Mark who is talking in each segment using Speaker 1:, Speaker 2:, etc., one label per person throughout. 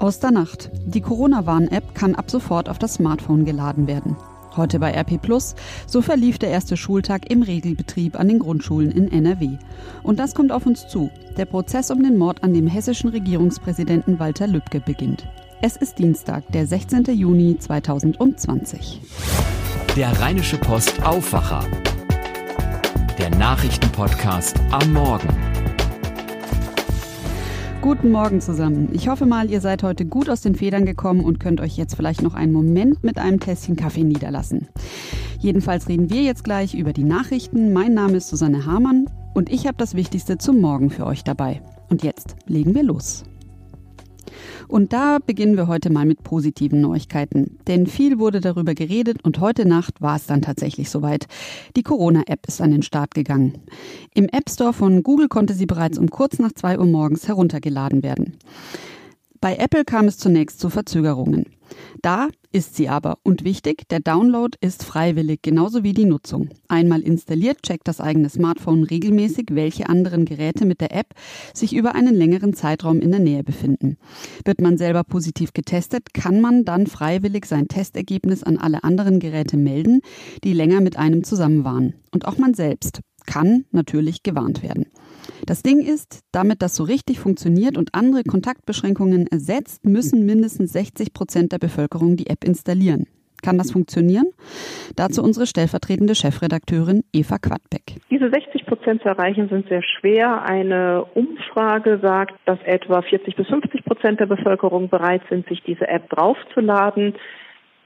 Speaker 1: Aus der Nacht. Die Corona-Warn-App kann ab sofort auf das Smartphone geladen werden. Heute bei RP Plus, so verlief der erste Schultag im Regelbetrieb an den Grundschulen in NRW. Und das kommt auf uns zu. Der Prozess um den Mord an dem hessischen Regierungspräsidenten Walter Lübcke beginnt. Es ist Dienstag, der 16. Juni 2020.
Speaker 2: Der Rheinische Post Aufwacher. Der Nachrichtenpodcast am Morgen.
Speaker 1: Guten Morgen zusammen. Ich hoffe mal, ihr seid heute gut aus den Federn gekommen und könnt euch jetzt vielleicht noch einen Moment mit einem Tässchen Kaffee niederlassen. Jedenfalls reden wir jetzt gleich über die Nachrichten. Mein Name ist Susanne Hamann und ich habe das Wichtigste zum Morgen für euch dabei. Und jetzt legen wir los. Und da beginnen wir heute mal mit positiven Neuigkeiten. Denn viel wurde darüber geredet und heute Nacht war es dann tatsächlich soweit. Die Corona-App ist an den Start gegangen. Im App Store von Google konnte sie bereits um kurz nach zwei Uhr morgens heruntergeladen werden. Bei Apple kam es zunächst zu Verzögerungen. Da ist sie aber. Und wichtig, der Download ist freiwillig, genauso wie die Nutzung. Einmal installiert, checkt das eigene Smartphone regelmäßig, welche anderen Geräte mit der App sich über einen längeren Zeitraum in der Nähe befinden. Wird man selber positiv getestet, kann man dann freiwillig sein Testergebnis an alle anderen Geräte melden, die länger mit einem zusammen waren. Und auch man selbst kann natürlich gewarnt werden. Das Ding ist, damit das so richtig funktioniert und andere Kontaktbeschränkungen ersetzt, müssen mindestens 60 Prozent der Bevölkerung die App installieren. Kann das funktionieren? Dazu unsere stellvertretende Chefredakteurin Eva Quadbeck.
Speaker 3: Diese 60 Prozent zu erreichen sind sehr schwer. Eine Umfrage sagt, dass etwa 40 bis 50 Prozent der Bevölkerung bereit sind, sich diese App draufzuladen.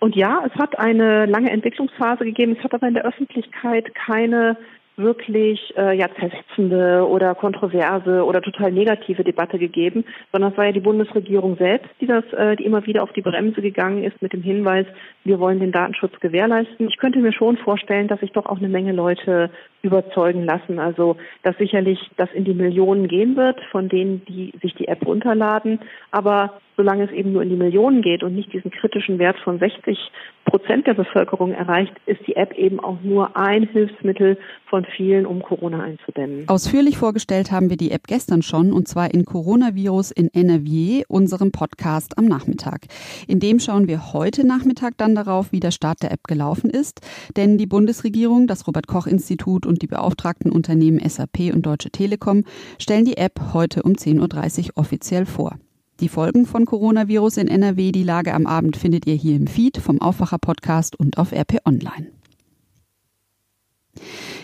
Speaker 3: Und ja, es hat eine lange Entwicklungsphase gegeben. Es hat aber in der Öffentlichkeit keine wirklich äh, ja zersetzende oder kontroverse oder total negative Debatte gegeben, sondern es war ja die Bundesregierung selbst, die das, äh, die immer wieder auf die Bremse gegangen ist mit dem Hinweis, wir wollen den Datenschutz gewährleisten. Ich könnte mir schon vorstellen, dass sich doch auch eine Menge Leute überzeugen lassen. Also dass sicherlich das in die Millionen gehen wird von denen, die sich die App runterladen. Aber solange es eben nur in die Millionen geht und nicht diesen kritischen Wert von 60 Prozent der Bevölkerung erreicht, ist die App eben auch nur ein Hilfsmittel von vielen, um Corona einzudämmen.
Speaker 1: Ausführlich vorgestellt haben wir die App gestern schon und zwar in Coronavirus in NRW, unserem Podcast am Nachmittag. In dem schauen wir heute Nachmittag dann darauf, wie der Start der App gelaufen ist, denn die Bundesregierung, das Robert Koch Institut und die beauftragten Unternehmen SAP und Deutsche Telekom stellen die App heute um 10.30 Uhr offiziell vor. Die Folgen von Coronavirus in NRW, die Lage am Abend findet ihr hier im Feed vom Aufwacher Podcast und auf RP Online.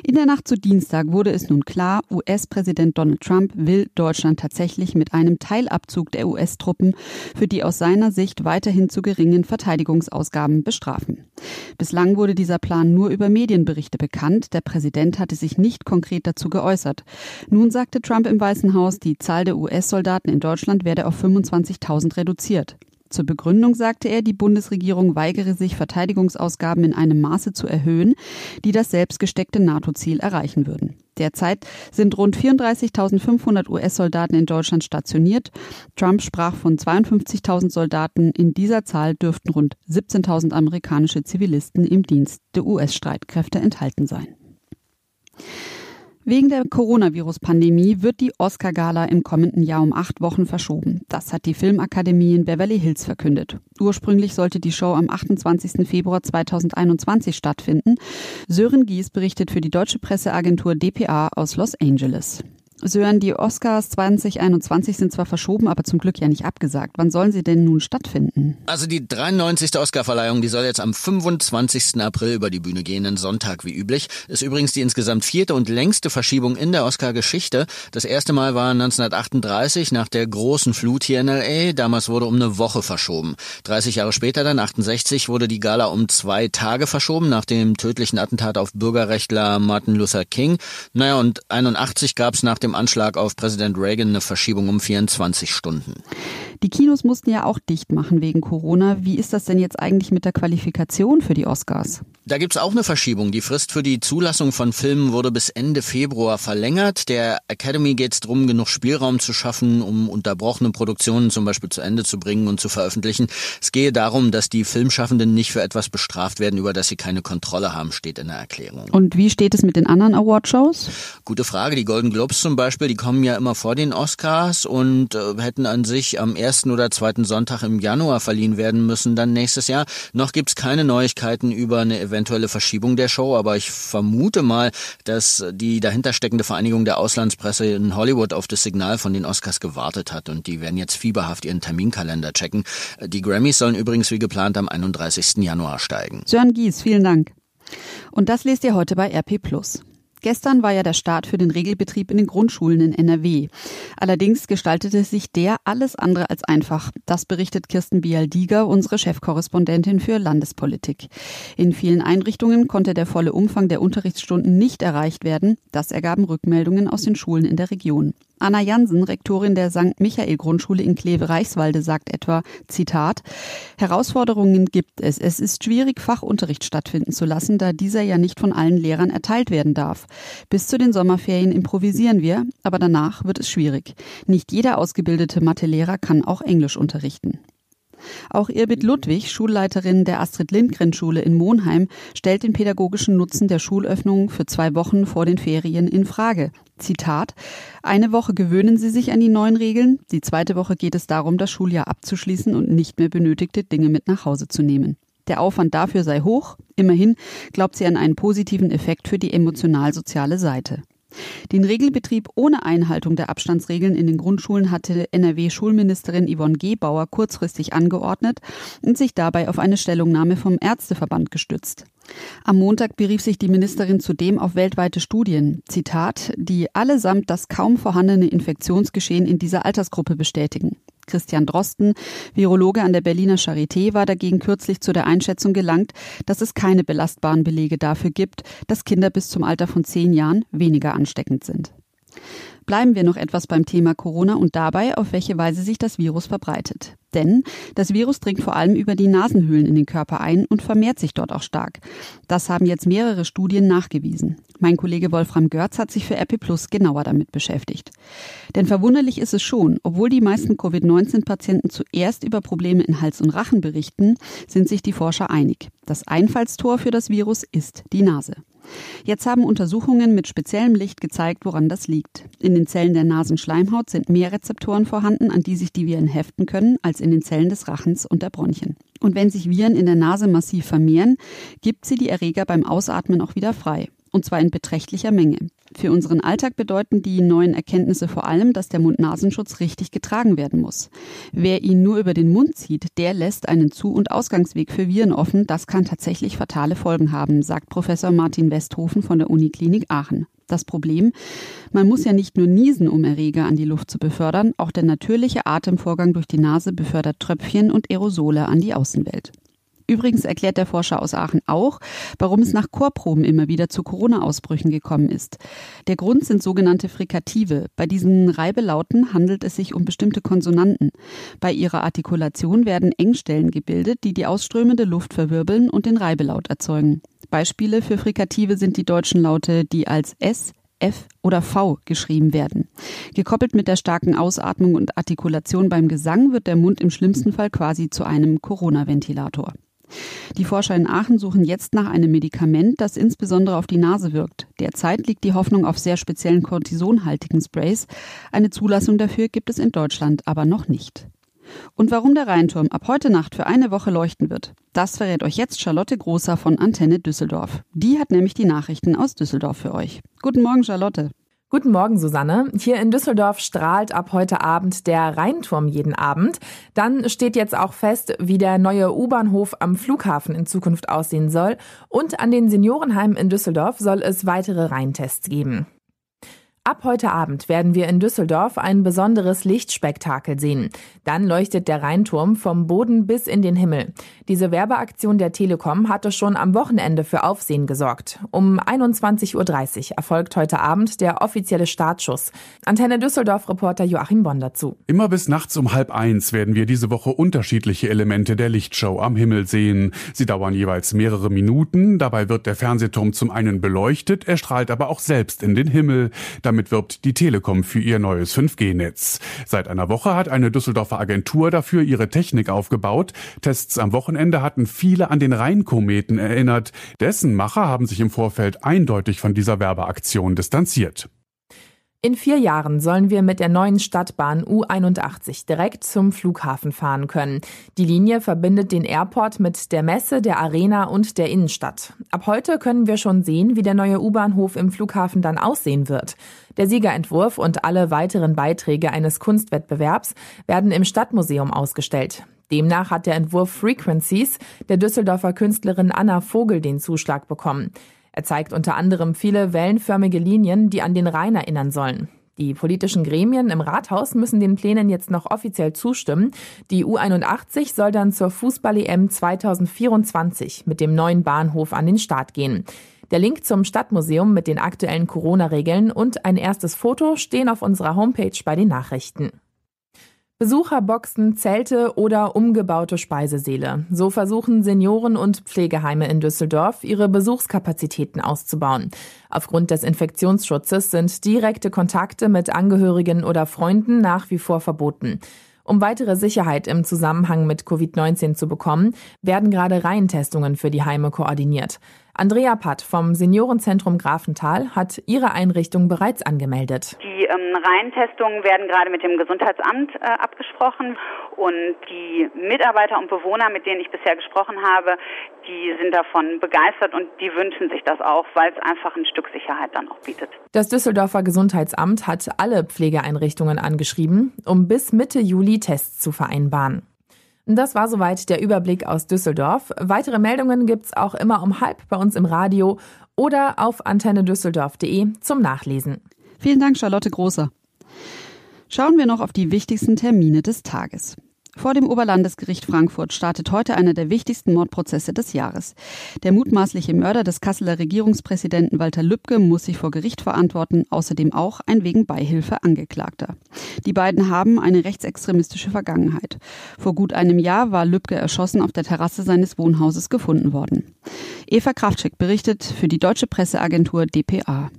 Speaker 1: In der Nacht zu Dienstag wurde es nun klar, US-Präsident Donald Trump will Deutschland tatsächlich mit einem Teilabzug der US-Truppen für die aus seiner Sicht weiterhin zu geringen Verteidigungsausgaben bestrafen. Bislang wurde dieser Plan nur über Medienberichte bekannt. Der Präsident hatte sich nicht konkret dazu geäußert. Nun sagte Trump im Weißen Haus, die Zahl der US-Soldaten in Deutschland werde auf 25.000 reduziert. Zur Begründung sagte er, die Bundesregierung weigere sich, Verteidigungsausgaben in einem Maße zu erhöhen, die das selbstgesteckte NATO-Ziel erreichen würden. Derzeit sind rund 34.500 US-Soldaten in Deutschland stationiert. Trump sprach von 52.000 Soldaten. In dieser Zahl dürften rund 17.000 amerikanische Zivilisten im Dienst der US-Streitkräfte enthalten sein. Wegen der Coronavirus-Pandemie wird die Oscar-Gala im kommenden Jahr um acht Wochen verschoben. Das hat die Filmakademie in Beverly Hills verkündet. Ursprünglich sollte die Show am 28. Februar 2021 stattfinden. Sören Gies berichtet für die deutsche Presseagentur dpa aus Los Angeles. Sören, die Oscars 2021 sind zwar verschoben, aber zum Glück ja nicht abgesagt. Wann sollen sie denn nun stattfinden?
Speaker 4: Also die 93. Oscarverleihung, die soll jetzt am 25. April über die Bühne gehen, einen Sonntag wie üblich. Ist übrigens die insgesamt vierte und längste Verschiebung in der Oscar-Geschichte. Das erste Mal war 1938 nach der großen Flut hier in L.A. Damals wurde um eine Woche verschoben. 30 Jahre später dann, 68, wurde die Gala um zwei Tage verschoben nach dem tödlichen Attentat auf Bürgerrechtler Martin Luther King. Naja, und 81 gab es nach dem dem Anschlag auf Präsident Reagan eine Verschiebung um 24 Stunden.
Speaker 1: Die Kinos mussten ja auch dicht machen wegen Corona. Wie ist das denn jetzt eigentlich mit der Qualifikation für die Oscars?
Speaker 4: Da gibt's auch eine Verschiebung. Die Frist für die Zulassung von Filmen wurde bis Ende Februar verlängert. Der Academy geht es darum, genug Spielraum zu schaffen, um unterbrochene Produktionen zum Beispiel zu Ende zu bringen und zu veröffentlichen. Es gehe darum, dass die Filmschaffenden nicht für etwas bestraft werden, über das sie keine Kontrolle haben, steht in der Erklärung.
Speaker 1: Und wie steht es mit den anderen Awardshows?
Speaker 4: Gute Frage. Die Golden Globes zum
Speaker 5: Beispiel, die kommen ja immer vor den Oscars und äh, hätten an sich am ersten oder zweiten Sonntag im Januar verliehen werden müssen dann nächstes Jahr. Noch gibt's keine Neuigkeiten über eine eventuelle Verschiebung der Show, aber ich vermute mal, dass die dahintersteckende Vereinigung der Auslandspresse in Hollywood auf das Signal von den Oscars gewartet hat und die werden jetzt fieberhaft ihren Terminkalender checken. Die Grammys sollen übrigens wie geplant am 31. Januar steigen.
Speaker 1: Sören Gies, vielen Dank. Und das lest ihr heute bei RP Plus. Gestern war ja der Start für den Regelbetrieb in den Grundschulen in NRW. Allerdings gestaltete sich der alles andere als einfach. Das berichtet Kirsten Bialdiger, unsere Chefkorrespondentin für Landespolitik. In vielen Einrichtungen konnte der volle Umfang der Unterrichtsstunden nicht erreicht werden. Das ergaben Rückmeldungen aus den Schulen in der Region. Anna Jansen, Rektorin der St. Michael Grundschule in Kleve-Reichswalde, sagt etwa, Zitat, Herausforderungen gibt es. Es ist schwierig, Fachunterricht stattfinden zu lassen, da dieser ja nicht von allen Lehrern erteilt werden darf. Bis zu den Sommerferien improvisieren wir, aber danach wird es schwierig. Nicht jeder ausgebildete Mathelehrer kann auch Englisch unterrichten. Auch Irbit Ludwig, Schulleiterin der Astrid Lindgren Schule in Monheim, stellt den pädagogischen Nutzen der Schulöffnung für zwei Wochen vor den Ferien in Frage. Zitat Eine Woche gewöhnen Sie sich an die neuen Regeln, die zweite Woche geht es darum, das Schuljahr abzuschließen und nicht mehr benötigte Dinge mit nach Hause zu nehmen. Der Aufwand dafür sei hoch, immerhin glaubt sie an einen positiven Effekt für die emotional-soziale Seite. Den Regelbetrieb ohne Einhaltung der Abstandsregeln in den Grundschulen hatte NRW-Schulministerin Yvonne Gebauer kurzfristig angeordnet und sich dabei auf eine Stellungnahme vom Ärzteverband gestützt. Am Montag berief sich die Ministerin zudem auf weltweite Studien, Zitat, die allesamt das kaum vorhandene Infektionsgeschehen in dieser Altersgruppe bestätigen. Christian Drosten, Virologe an der Berliner Charité, war dagegen kürzlich zu der Einschätzung gelangt, dass es keine belastbaren Belege dafür gibt, dass Kinder bis zum Alter von zehn Jahren weniger ansteckend sind. Bleiben wir noch etwas beim Thema Corona und dabei, auf welche Weise sich das Virus verbreitet. Denn das Virus dringt vor allem über die Nasenhöhlen in den Körper ein und vermehrt sich dort auch stark. Das haben jetzt mehrere Studien nachgewiesen. Mein Kollege Wolfram Görz hat sich für RP Plus genauer damit beschäftigt. Denn verwunderlich ist es schon, obwohl die meisten Covid-19-Patienten zuerst über Probleme in Hals und Rachen berichten, sind sich die Forscher einig. Das Einfallstor für das Virus ist die Nase. Jetzt haben Untersuchungen mit speziellem Licht gezeigt, woran das liegt. In den Zellen der Nasenschleimhaut sind mehr Rezeptoren vorhanden, an die sich die Viren heften können, als in den Zellen des Rachens und der Bronchien. Und wenn sich Viren in der Nase massiv vermehren, gibt sie die Erreger beim Ausatmen auch wieder frei und zwar in beträchtlicher Menge. Für unseren Alltag bedeuten die neuen Erkenntnisse vor allem, dass der Mund-Nasenschutz richtig getragen werden muss. Wer ihn nur über den Mund zieht, der lässt einen Zu- und Ausgangsweg für Viren offen. Das kann tatsächlich fatale Folgen haben, sagt Professor Martin Westhofen von der Uniklinik Aachen. Das Problem, man muss ja nicht nur niesen, um Erreger an die Luft zu befördern, auch der natürliche Atemvorgang durch die Nase befördert Tröpfchen und Aerosole an die Außenwelt. Übrigens erklärt der Forscher aus Aachen auch, warum es nach Chorproben immer wieder zu Corona-Ausbrüchen gekommen ist. Der Grund sind sogenannte Frikative. Bei diesen Reibelauten handelt es sich um bestimmte Konsonanten. Bei ihrer Artikulation werden Engstellen gebildet, die die ausströmende Luft verwirbeln und den Reibelaut erzeugen. Beispiele für Frikative sind die deutschen Laute, die als S, F oder V geschrieben werden. Gekoppelt mit der starken Ausatmung und Artikulation beim Gesang wird der Mund im schlimmsten Fall quasi zu einem Corona-Ventilator. Die Forscher in Aachen suchen jetzt nach einem Medikament, das insbesondere auf die Nase wirkt. Derzeit liegt die Hoffnung auf sehr speziellen kortisonhaltigen Sprays. Eine Zulassung dafür gibt es in Deutschland aber noch nicht. Und warum der Rheinturm ab heute Nacht für eine Woche leuchten wird, das verrät euch jetzt Charlotte Großer von Antenne Düsseldorf. Die hat nämlich die Nachrichten aus Düsseldorf für euch. Guten Morgen, Charlotte.
Speaker 6: Guten Morgen, Susanne. Hier in Düsseldorf strahlt ab heute Abend der Rheinturm jeden Abend. Dann steht jetzt auch fest, wie der neue U-Bahnhof am Flughafen in Zukunft aussehen soll. Und an den Seniorenheimen in Düsseldorf soll es weitere Rheintests geben. Ab heute Abend werden wir in Düsseldorf ein besonderes Lichtspektakel sehen. Dann leuchtet der Rheinturm vom Boden bis in den Himmel. Diese Werbeaktion der Telekom hatte schon am Wochenende für Aufsehen gesorgt. Um 21.30 Uhr erfolgt heute Abend der offizielle Startschuss. Antenne Düsseldorf-Reporter Joachim Bonn dazu.
Speaker 7: Immer bis nachts um halb eins werden wir diese Woche unterschiedliche Elemente der Lichtshow am Himmel sehen. Sie dauern jeweils mehrere Minuten. Dabei wird der Fernsehturm zum einen beleuchtet, er strahlt aber auch selbst in den Himmel. Damit wirbt die Telekom für ihr neues 5G-Netz. Seit einer Woche hat eine Düsseldorfer Agentur dafür ihre Technik aufgebaut. Tests am Wochenende hatten viele an den Rheinkometen erinnert. Dessen Macher haben sich im Vorfeld eindeutig von dieser Werbeaktion distanziert.
Speaker 6: In vier Jahren sollen wir mit der neuen Stadtbahn U81 direkt zum Flughafen fahren können. Die Linie verbindet den Airport mit der Messe, der Arena und der Innenstadt. Ab heute können wir schon sehen, wie der neue U-Bahnhof im Flughafen dann aussehen wird. Der Siegerentwurf und alle weiteren Beiträge eines Kunstwettbewerbs werden im Stadtmuseum ausgestellt. Demnach hat der Entwurf Frequencies der Düsseldorfer Künstlerin Anna Vogel den Zuschlag bekommen. Er zeigt unter anderem viele wellenförmige Linien, die an den Rhein erinnern sollen. Die politischen Gremien im Rathaus müssen den Plänen jetzt noch offiziell zustimmen. Die U81 soll dann zur Fußball-EM 2024 mit dem neuen Bahnhof an den Start gehen. Der Link zum Stadtmuseum mit den aktuellen Corona-Regeln und ein erstes Foto stehen auf unserer Homepage bei den Nachrichten. Besucherboxen, Zelte oder umgebaute Speisesäle. So versuchen Senioren und Pflegeheime in Düsseldorf, ihre Besuchskapazitäten auszubauen. Aufgrund des Infektionsschutzes sind direkte Kontakte mit Angehörigen oder Freunden nach wie vor verboten. Um weitere Sicherheit im Zusammenhang mit Covid-19 zu bekommen, werden gerade Reihentestungen für die Heime koordiniert. Andrea Patt vom Seniorenzentrum Grafenthal hat ihre Einrichtung bereits angemeldet.
Speaker 8: Die ähm, Reihentestungen werden gerade mit dem Gesundheitsamt äh, abgesprochen und die Mitarbeiter und Bewohner, mit denen ich bisher gesprochen habe, die sind davon begeistert und die wünschen sich das auch, weil es einfach ein Stück Sicherheit dann auch bietet.
Speaker 6: Das Düsseldorfer Gesundheitsamt hat alle Pflegeeinrichtungen angeschrieben, um bis Mitte Juli Tests zu vereinbaren. Das war soweit der Überblick aus Düsseldorf. Weitere Meldungen gibt's auch immer um halb bei uns im Radio oder auf antennedüsseldorf.de zum Nachlesen.
Speaker 1: Vielen Dank, Charlotte Großer. Schauen wir noch auf die wichtigsten Termine des Tages. Vor dem Oberlandesgericht Frankfurt startet heute einer der wichtigsten Mordprozesse des Jahres. Der mutmaßliche Mörder des Kasseler Regierungspräsidenten Walter Lübcke muss sich vor Gericht verantworten, außerdem auch ein wegen Beihilfe Angeklagter. Die beiden haben eine rechtsextremistische Vergangenheit. Vor gut einem Jahr war Lübcke erschossen auf der Terrasse seines Wohnhauses gefunden worden. Eva Kraftschick berichtet für die deutsche Presseagentur dpa.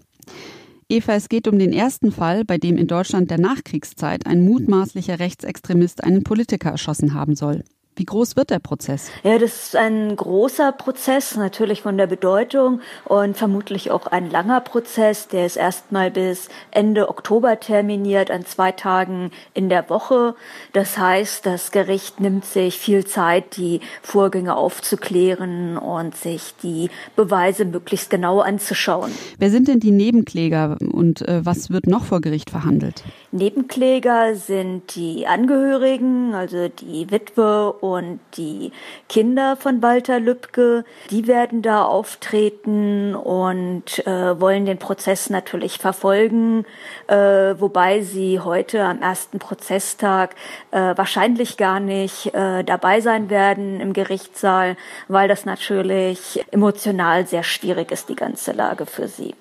Speaker 1: Eva, es geht um den ersten Fall, bei dem in Deutschland der Nachkriegszeit ein mutmaßlicher Rechtsextremist einen Politiker erschossen haben soll. Wie groß wird der Prozess?
Speaker 4: Ja, das ist ein großer Prozess, natürlich von der Bedeutung und vermutlich auch ein langer Prozess. Der ist erstmal bis Ende Oktober terminiert, an zwei Tagen in der Woche. Das heißt, das Gericht nimmt sich viel Zeit, die Vorgänge aufzuklären und sich die Beweise möglichst genau anzuschauen.
Speaker 1: Wer sind denn die Nebenkläger und äh, was wird noch vor Gericht verhandelt?
Speaker 4: Nebenkläger sind die Angehörigen, also die Witwe und die Kinder von Walter Lübcke. Die werden da auftreten und äh, wollen den Prozess natürlich verfolgen, äh, wobei sie heute am ersten Prozesstag äh, wahrscheinlich gar nicht äh, dabei sein werden im Gerichtssaal, weil das natürlich emotional sehr schwierig ist, die ganze Lage für sie.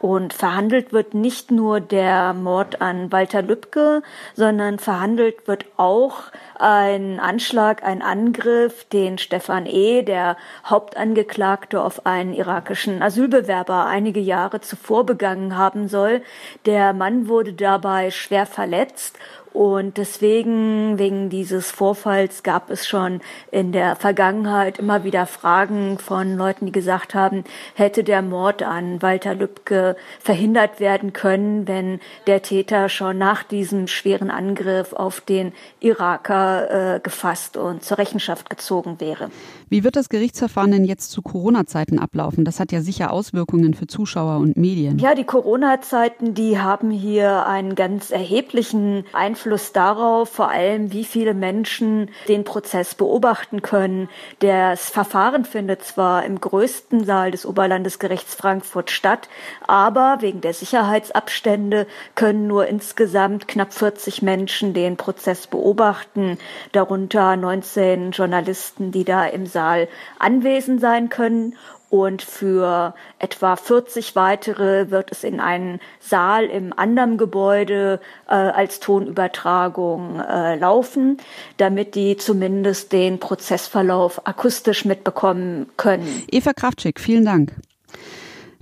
Speaker 4: Und verhandelt wird nicht nur der Mord an Walter Lübcke, sondern verhandelt wird auch ein Anschlag, ein Angriff, den Stefan E., der Hauptangeklagte auf einen irakischen Asylbewerber einige Jahre zuvor begangen haben soll. Der Mann wurde dabei schwer verletzt und deswegen, wegen dieses Vorfalls, gab es schon in der Vergangenheit immer wieder Fragen von Leuten, die gesagt haben, hätte der Mord an Walter Lübcke verhindert werden können, wenn der Täter schon nach diesem schweren Angriff auf den Iraker äh, gefasst und zur Rechenschaft gezogen wäre.
Speaker 1: Wie wird das Gerichtsverfahren denn jetzt zu Corona-Zeiten ablaufen? Das hat ja sicher Auswirkungen für Zuschauer und Medien.
Speaker 4: Ja, die Corona-Zeiten, die haben hier einen ganz erheblichen Einfluss Einfluss darauf, vor allem wie viele Menschen den Prozess beobachten können. Das Verfahren findet zwar im größten Saal des Oberlandesgerichts Frankfurt statt, aber wegen der Sicherheitsabstände können nur insgesamt knapp 40 Menschen den Prozess beobachten, darunter 19 Journalisten, die da im Saal anwesend sein können und für etwa 40 weitere wird es in einen Saal im anderen Gebäude äh, als Tonübertragung äh, laufen, damit die zumindest den Prozessverlauf akustisch mitbekommen können.
Speaker 1: Eva Kraftschick, vielen Dank.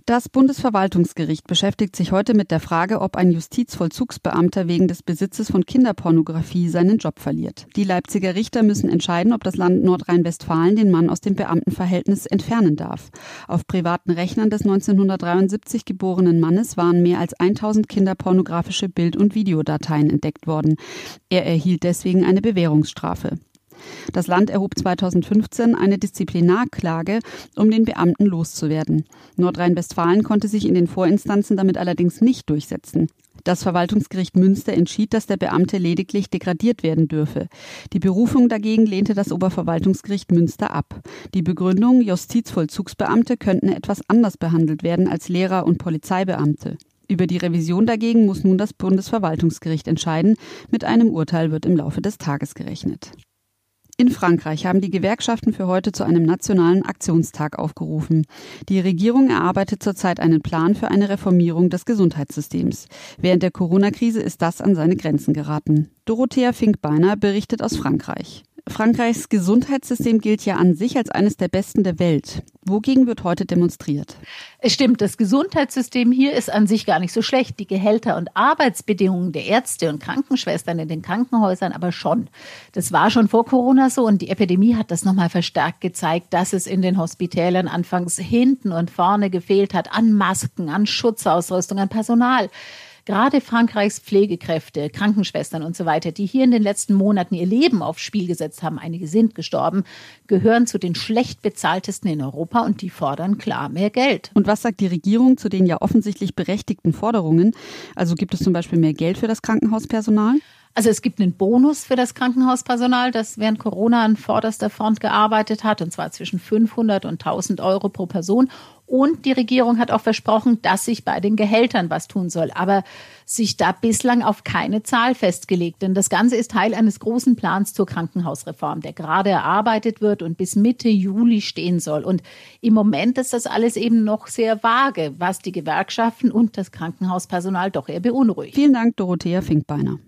Speaker 1: Das Bundesverwaltungsgericht beschäftigt sich heute mit der Frage, ob ein Justizvollzugsbeamter wegen des Besitzes von Kinderpornografie seinen Job verliert. Die Leipziger Richter müssen entscheiden, ob das Land Nordrhein-Westfalen den Mann aus dem Beamtenverhältnis entfernen darf. Auf privaten Rechnern des 1973 geborenen Mannes waren mehr als 1000 kinderpornografische Bild- und Videodateien entdeckt worden. Er erhielt deswegen eine Bewährungsstrafe. Das Land erhob 2015 eine Disziplinarklage, um den Beamten loszuwerden. Nordrhein-Westfalen konnte sich in den Vorinstanzen damit allerdings nicht durchsetzen. Das Verwaltungsgericht Münster entschied, dass der Beamte lediglich degradiert werden dürfe. Die Berufung dagegen lehnte das Oberverwaltungsgericht Münster ab. Die Begründung, Justizvollzugsbeamte könnten etwas anders behandelt werden als Lehrer und Polizeibeamte. Über die Revision dagegen muss nun das Bundesverwaltungsgericht entscheiden. Mit einem Urteil wird im Laufe des Tages gerechnet. In Frankreich haben die Gewerkschaften für heute zu einem nationalen Aktionstag aufgerufen. Die Regierung erarbeitet zurzeit einen Plan für eine Reformierung des Gesundheitssystems. Während der Corona-Krise ist das an seine Grenzen geraten. Dorothea Finkbeiner berichtet aus Frankreich. Frankreichs Gesundheitssystem gilt ja an sich als eines der besten der Welt. Wogegen wird heute demonstriert?
Speaker 9: Es stimmt, das Gesundheitssystem hier ist an sich gar nicht so schlecht. Die Gehälter und Arbeitsbedingungen der Ärzte und Krankenschwestern in den Krankenhäusern aber schon. Das war schon vor Corona so und die Epidemie hat das nochmal verstärkt gezeigt, dass es in den Hospitälern anfangs hinten und vorne gefehlt hat an Masken, an Schutzausrüstung, an Personal. Gerade Frankreichs Pflegekräfte, Krankenschwestern und so weiter, die hier in den letzten Monaten ihr Leben aufs Spiel gesetzt haben, einige sind gestorben, gehören zu den schlecht bezahltesten in Europa und die fordern klar mehr Geld.
Speaker 1: Und was sagt die Regierung zu den ja offensichtlich berechtigten Forderungen? Also gibt es zum Beispiel mehr Geld für das Krankenhauspersonal?
Speaker 9: Also es gibt einen Bonus für das Krankenhauspersonal, das während Corona an vorderster Front gearbeitet hat, und zwar zwischen 500 und 1000 Euro pro Person. Und die Regierung hat auch versprochen, dass sich bei den Gehältern was tun soll. Aber sich da bislang auf keine Zahl festgelegt. Denn das Ganze ist Teil eines großen Plans zur Krankenhausreform, der gerade erarbeitet wird und bis Mitte Juli stehen soll. Und im Moment ist das alles eben noch sehr vage, was die Gewerkschaften und das Krankenhauspersonal doch eher beunruhigt.
Speaker 1: Vielen Dank, Dorothea Finkbeiner.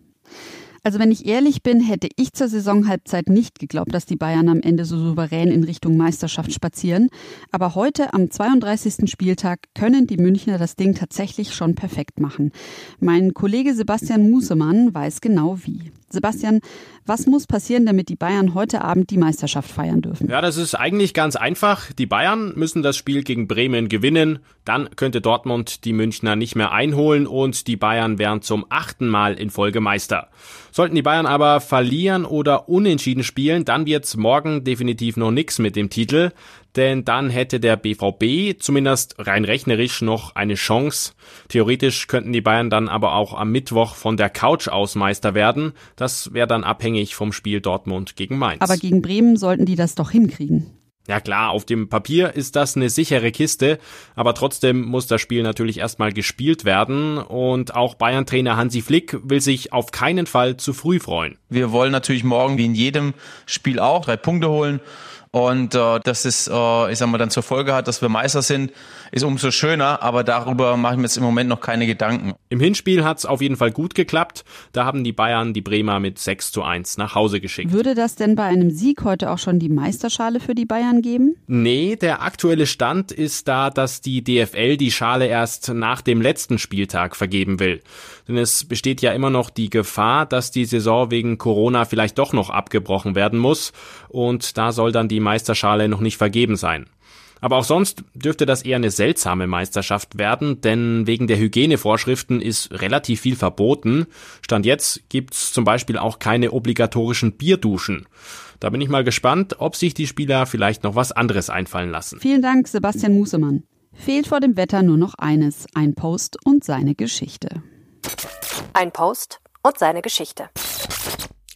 Speaker 1: Also wenn ich ehrlich bin, hätte ich zur Saisonhalbzeit nicht geglaubt, dass die Bayern am Ende so souverän in Richtung Meisterschaft spazieren. Aber heute am 32. Spieltag können die Münchner das Ding tatsächlich schon perfekt machen. Mein Kollege Sebastian Musemann weiß genau wie. Sebastian, was muss passieren, damit die Bayern heute Abend die Meisterschaft feiern dürfen?
Speaker 10: Ja, das ist eigentlich ganz einfach. Die Bayern müssen das Spiel gegen Bremen gewinnen. Dann könnte Dortmund die Münchner nicht mehr einholen und die Bayern wären zum achten Mal in Folge Meister. Sollten die Bayern aber verlieren oder unentschieden spielen, dann wird's morgen definitiv noch nix mit dem Titel denn dann hätte der BVB zumindest rein rechnerisch noch eine Chance. Theoretisch könnten die Bayern dann aber auch am Mittwoch von der Couch aus Meister werden. Das wäre dann abhängig vom Spiel Dortmund gegen Mainz.
Speaker 1: Aber gegen Bremen sollten die das doch hinkriegen.
Speaker 10: Ja klar, auf dem Papier ist das eine sichere Kiste, aber trotzdem muss das Spiel natürlich erstmal gespielt werden und auch Bayern-Trainer Hansi Flick will sich auf keinen Fall zu früh freuen.
Speaker 11: Wir wollen natürlich morgen wie in jedem Spiel auch drei Punkte holen und äh, dass es, äh, ich sag mal, dann zur Folge hat, dass wir Meister sind, ist umso schöner, aber darüber mache ich mir jetzt im Moment noch keine Gedanken.
Speaker 10: Im Hinspiel hat es auf jeden Fall gut geklappt. Da haben die Bayern die Bremer mit 6 zu 1 nach Hause geschickt.
Speaker 1: Würde das denn bei einem Sieg heute auch schon die Meisterschale für die Bayern geben?
Speaker 10: Nee, der aktuelle Stand ist da, dass die DFL die Schale erst nach dem letzten Spieltag vergeben will. Denn es besteht ja immer noch die Gefahr, dass die Saison wegen Corona vielleicht doch noch abgebrochen werden muss. Und da soll dann die die Meisterschale noch nicht vergeben sein. Aber auch sonst dürfte das eher eine seltsame Meisterschaft werden, denn wegen der Hygienevorschriften ist relativ viel verboten. Stand jetzt gibt's zum Beispiel auch keine obligatorischen Bierduschen. Da bin ich mal gespannt, ob sich die Spieler vielleicht noch was anderes einfallen lassen.
Speaker 1: Vielen Dank, Sebastian Musemann. Fehlt vor dem Wetter nur noch eines, ein Post und seine Geschichte.
Speaker 12: Ein Post und seine Geschichte.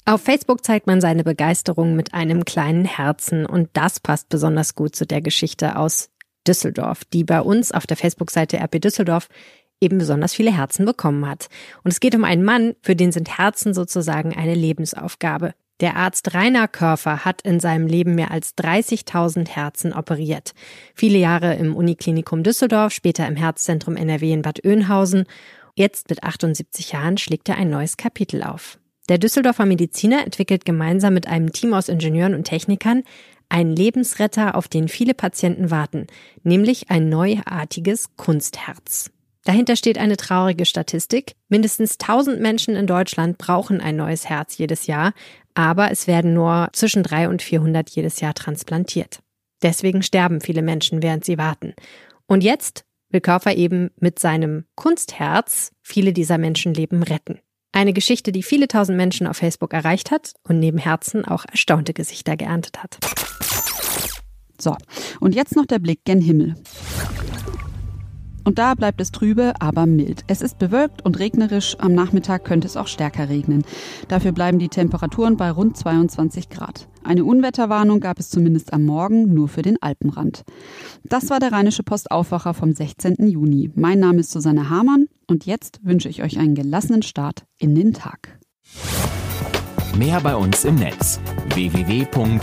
Speaker 13: Auf Facebook zeigt man seine Begeisterung mit einem kleinen Herzen und das passt besonders gut zu der Geschichte aus Düsseldorf, die bei uns auf der Facebook-Seite RP Düsseldorf eben besonders viele Herzen bekommen hat. Und es geht um einen Mann, für den sind Herzen sozusagen eine Lebensaufgabe. Der Arzt Rainer Körfer hat in seinem Leben mehr als 30.000 Herzen operiert. Viele Jahre im Uniklinikum Düsseldorf, später im Herzzentrum NRW in Bad Oeynhausen. Jetzt mit 78 Jahren schlägt er ein neues Kapitel auf. Der Düsseldorfer Mediziner entwickelt gemeinsam mit einem Team aus Ingenieuren und Technikern Ein Lebensretter, auf den viele Patienten warten, nämlich ein neuartiges Kunstherz. Dahinter steht eine traurige Statistik. Mindestens 1000 Menschen in Deutschland brauchen ein neues Herz jedes Jahr, aber es werden nur zwischen 300 und 400 jedes Jahr transplantiert. Deswegen sterben viele Menschen, während sie warten. Und jetzt will Körfer eben mit seinem Kunstherz viele dieser Menschenleben retten. Eine Geschichte, die viele tausend Menschen auf Facebook erreicht hat und neben Herzen auch erstaunte Gesichter geerntet hat.
Speaker 1: So, und jetzt noch der Blick gen Himmel. Und da bleibt es trübe, aber mild. Es ist bewölkt und regnerisch. Am Nachmittag könnte es auch stärker regnen. Dafür bleiben die Temperaturen bei rund 22 Grad. Eine Unwetterwarnung gab es zumindest am Morgen nur für den Alpenrand. Das war der Rheinische Postaufwacher vom 16. Juni. Mein Name ist Susanne Hamann und jetzt wünsche ich euch einen gelassenen Start in den Tag.
Speaker 2: Mehr bei uns im Netz www.rp-online.de